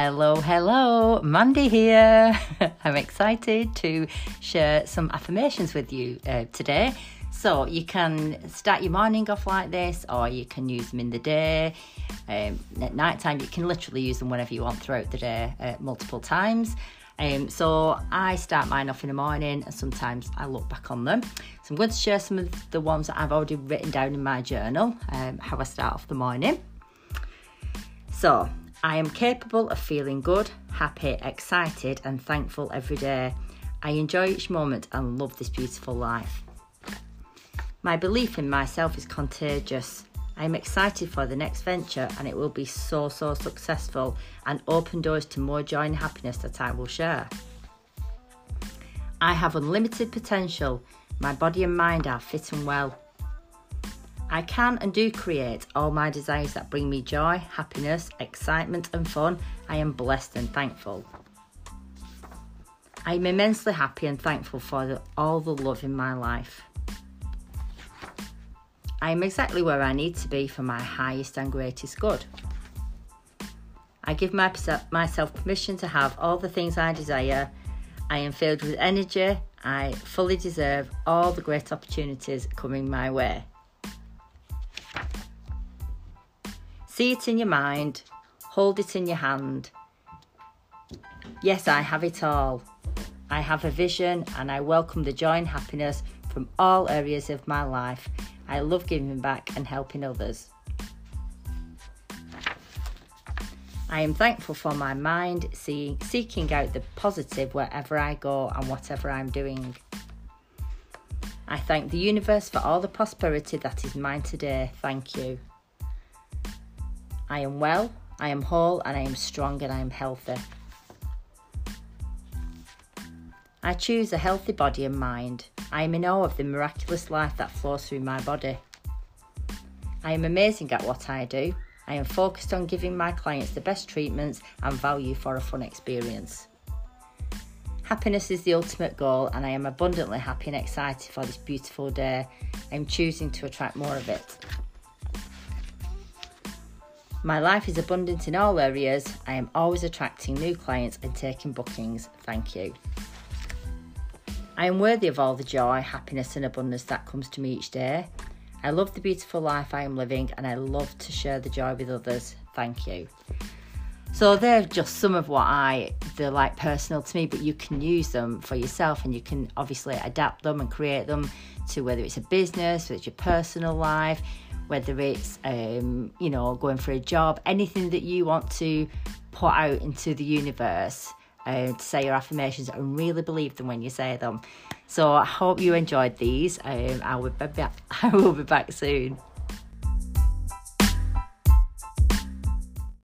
Hello, hello, Mandy here. I'm excited to share some affirmations with you uh, today. So, you can start your morning off like this, or you can use them in the day. Um, at night time, you can literally use them whenever you want throughout the day, uh, multiple times. Um, so I start mine off in the morning and sometimes I look back on them. So I'm going to share some of the ones that I've already written down in my journal, um, how I start off the morning. So I am capable of feeling good, happy, excited, and thankful every day. I enjoy each moment and love this beautiful life. My belief in myself is contagious. I am excited for the next venture and it will be so, so successful and open doors to more joy and happiness that I will share. I have unlimited potential. My body and mind are fit and well. I can and do create all my desires that bring me joy, happiness, excitement, and fun. I am blessed and thankful. I am immensely happy and thankful for the, all the love in my life. I am exactly where I need to be for my highest and greatest good. I give my, myself permission to have all the things I desire. I am filled with energy. I fully deserve all the great opportunities coming my way. See it in your mind, hold it in your hand. Yes, I have it all. I have a vision and I welcome the joy and happiness from all areas of my life. I love giving back and helping others. I am thankful for my mind see, seeking out the positive wherever I go and whatever I'm doing. I thank the universe for all the prosperity that is mine today. Thank you. I am well, I am whole, and I am strong and I am healthy. I choose a healthy body and mind. I am in awe of the miraculous life that flows through my body. I am amazing at what I do. I am focused on giving my clients the best treatments and value for a fun experience. Happiness is the ultimate goal, and I am abundantly happy and excited for this beautiful day. I am choosing to attract more of it. My life is abundant in all areas. I am always attracting new clients and taking bookings. Thank you. I am worthy of all the joy, happiness, and abundance that comes to me each day. I love the beautiful life I am living and I love to share the joy with others. Thank you. So they're just some of what I they're like personal to me, but you can use them for yourself and you can obviously adapt them and create them to whether it's a business, whether it's your personal life, whether it's um, you know going for a job, anything that you want to put out into the universe uh, say your affirmations and really believe them when you say them. So I hope you enjoyed these. Um, I will be back. I will be back soon.